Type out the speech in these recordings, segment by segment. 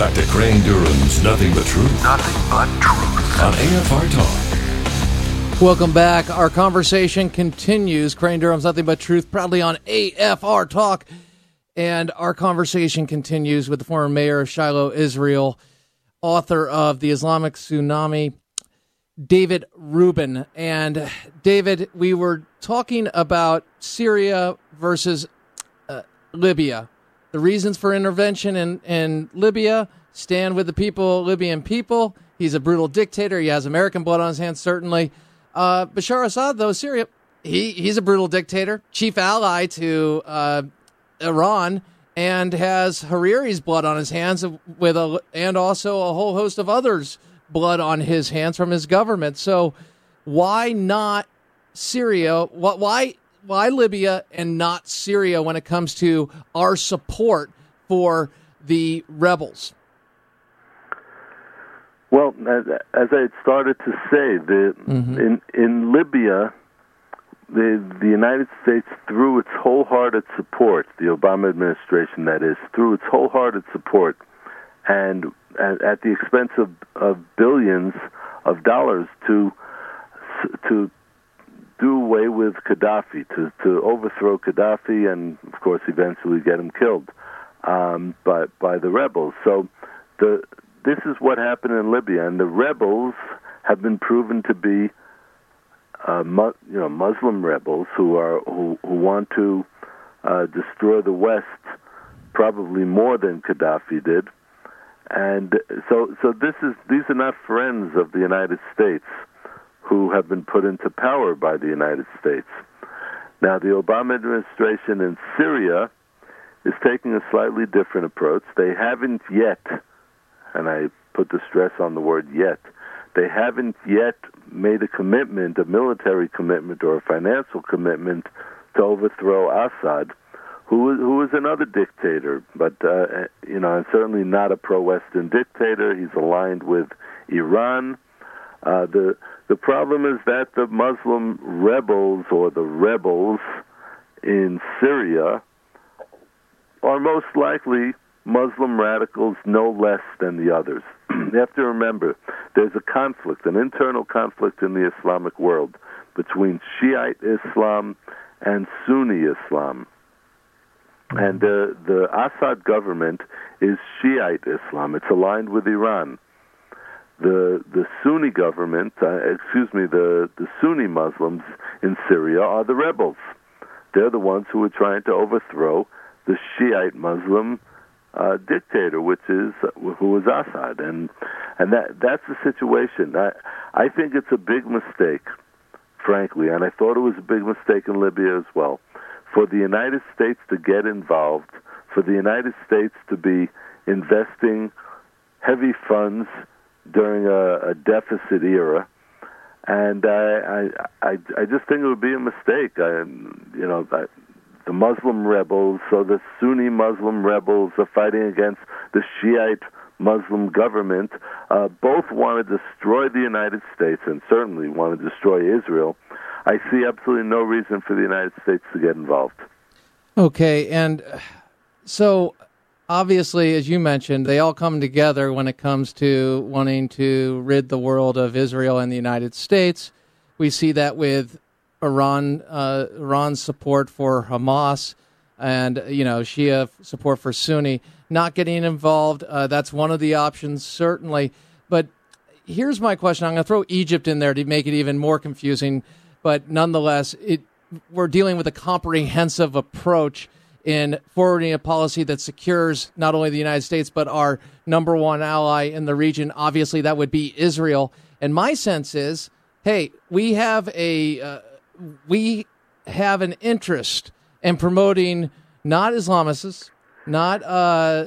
Back to Crane Durham's Nothing But Truth. Nothing but truth. On AFR Talk. Welcome back. Our conversation continues. Crane Durham's Nothing But Truth, proudly on AFR Talk. And our conversation continues with the former mayor of Shiloh, Israel, author of The Islamic Tsunami, David Rubin. And David, we were talking about Syria versus uh, Libya. The reasons for intervention in, in Libya stand with the people, Libyan people. He's a brutal dictator. He has American blood on his hands, certainly. Uh, Bashar Assad, though, Syria, he, he's a brutal dictator, chief ally to uh, Iran, and has Hariri's blood on his hands, with a, and also a whole host of others' blood on his hands from his government. So, why not Syria? Why why Libya and not Syria when it comes to our support for the rebels? Well, as, I had started to say, the mm-hmm. in in Libya, the the United States, through its wholehearted support, the Obama administration, that is, through its wholehearted support, and at, at the expense of, of billions of dollars to to do away with Gaddafi, to, to overthrow Gaddafi, and of course eventually get him killed um, by by the rebels. So the this is what happened in Libya, and the rebels have been proven to be uh, you know Muslim rebels who are who, who want to uh, destroy the West probably more than Gaddafi did. And so, so this is these are not friends of the United States who have been put into power by the United States. Now, the Obama administration in Syria is taking a slightly different approach. They haven't yet, and I put the stress on the word yet, they haven't yet made a commitment, a military commitment or a financial commitment to overthrow Assad, who who is another dictator, but uh, you know, and certainly not a pro-Western dictator. He's aligned with Iran. Uh, the the problem is that the Muslim rebels or the rebels in Syria are most likely Muslim radicals no less than the others. you have to remember there's a conflict, an internal conflict in the Islamic world between Shiite Islam and Sunni Islam. And uh, the Assad government is Shiite Islam. It's aligned with Iran the the Sunni government, uh, excuse me, the the Sunni Muslims in Syria are the rebels. They're the ones who are trying to overthrow the Shiite Muslim uh, dictator, which is who is Assad, and and that that's the situation. I I think it's a big mistake, frankly, and I thought it was a big mistake in Libya as well, for the United States to get involved, for the United States to be investing heavy funds during a, a deficit era, and I, I I just think it would be a mistake. I, you know, I, the Muslim rebels, so the Sunni Muslim rebels are fighting against the Shiite Muslim government. Uh, both want to destroy the United States and certainly want to destroy Israel. I see absolutely no reason for the United States to get involved. Okay, and so obviously, as you mentioned, they all come together when it comes to wanting to rid the world of Israel and the United States. We see that with Iran, uh, Iran's support for Hamas, and you know Shia support for Sunni. Not getting involved. Uh, that's one of the options, certainly. But here's my question: I'm going to throw Egypt in there to make it even more confusing. But nonetheless, it, we're dealing with a comprehensive approach in forwarding a policy that secures not only the United States, but our number one ally in the region. Obviously, that would be Israel. And my sense is, hey, we have a uh, we have an interest in promoting not Islamists, not uh,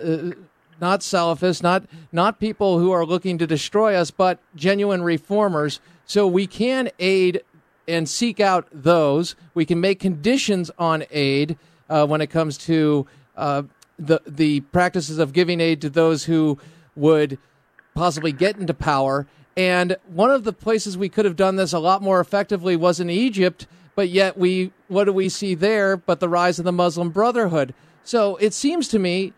not Salafists, not not people who are looking to destroy us, but genuine reformers. So we can aid and seek out those. We can make conditions on aid uh, when it comes to uh, the the practices of giving aid to those who would possibly get into power. And one of the places we could have done this a lot more effectively was in Egypt, but yet we what do we see there but the rise of the Muslim Brotherhood? So it seems to me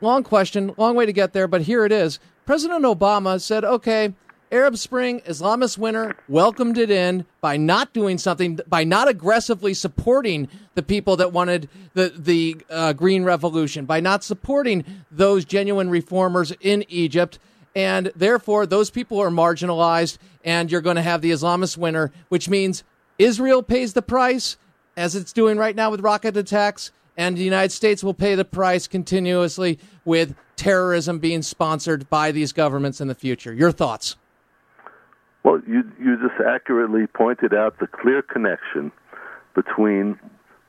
long question, long way to get there, but here it is. President Obama said, okay, Arab Spring, Islamist winter, welcomed it in by not doing something, by not aggressively supporting the people that wanted the the uh, Green Revolution, by not supporting those genuine reformers in Egypt, and therefore those people are marginalized, and you're going to have the Islamist winter, which means Israel pays the price, as it's doing right now with rocket attacks, and the United States will pay the price continuously with terrorism being sponsored by these governments in the future. Your thoughts? Well, you you just accurately pointed out the clear connection between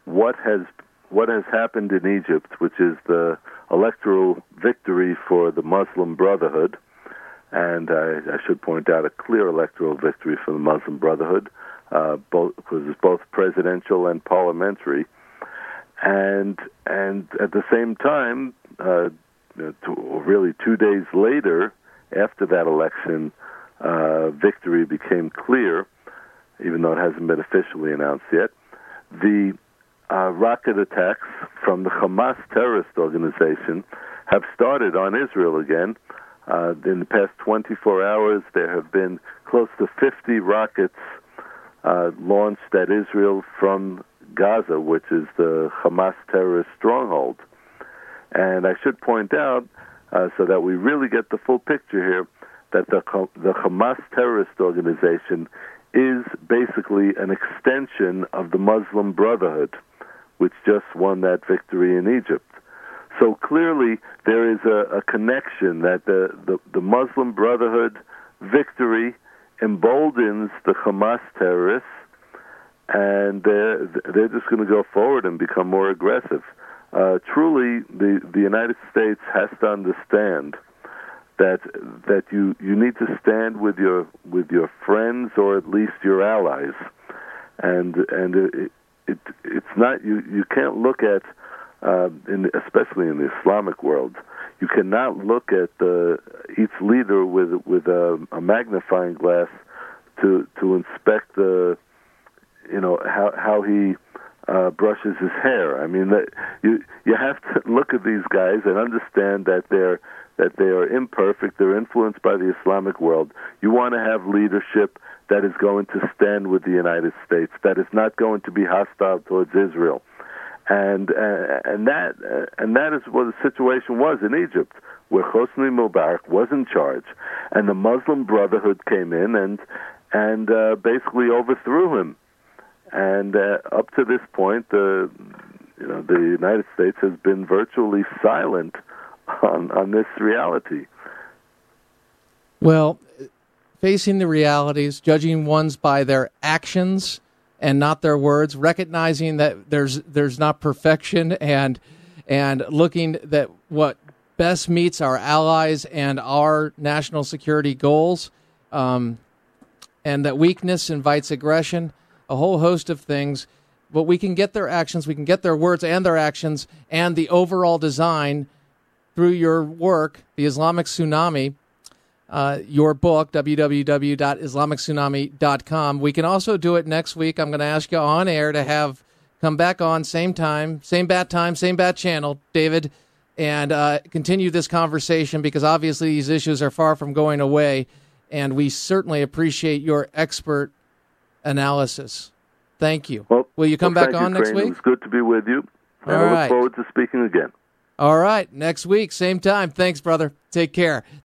what has what has happened in Egypt, which is the electoral victory for the Muslim Brotherhood, and I, I should point out a clear electoral victory for the Muslim Brotherhood, uh, both because it's both presidential and parliamentary, and and at the same time, uh, really two days later, after that election uh, victory became clear, even though it hasn't been officially announced yet, the uh, rocket attacks from the Hamas terrorist organization have started on Israel again. Uh, in the past 24 hours, there have been close to 50 rockets uh, launched at Israel from Gaza, which is the Hamas terrorist stronghold. And I should point out, uh, so that we really get the full picture here, that the the Hamas terrorist organization is basically an extension of the Muslim Brotherhood, which just won that victory in Egypt. So clearly, there is a, a connection that the, the, the Muslim Brotherhood victory emboldens the Hamas terrorists, and they're, they're just going to go forward and become more aggressive. Uh, truly, the, the United States has to understand that that you you need to stand with your with your friends or at least your allies, and and it, it it's not you you can't look at uh, in especially in the Islamic world you cannot look at the each leader with with a, a magnifying glass to to inspect the you know how how he uh, brushes his hair. I mean, that you you have to look at these guys and understand that they're that they are imperfect. They're influenced by the Islamic world. You want to have leadership that is going to stand with the United States, that is not going to be hostile towards Israel, and uh, and that uh, and that is what the situation was in Egypt, where Hosni Mubarak was in charge, and the Muslim Brotherhood came in and and uh, basically overthrew him and uh, up to this point, the you know the United States has been virtually silent on on this reality. Well, facing the realities, judging ones by their actions and not their words, recognizing that there's there's not perfection and and looking that what best meets our allies and our national security goals, um, and that weakness invites aggression a whole host of things. But we can get their actions, we can get their words and their actions, and the overall design through your work, The Islamic Tsunami, uh, your book, www.islamic-tsunami.com. We can also do it next week. I'm going to ask you on air to have come back on same time, same bat time, same bat channel, David, and uh, continue this conversation because obviously these issues are far from going away, and we certainly appreciate your expert analysis. Thank you. Well, Will you come well, back on you, next Crane. week? It was good to be with you. All I look forward to speaking again. All right, next week, same time. Thanks, brother. Take care.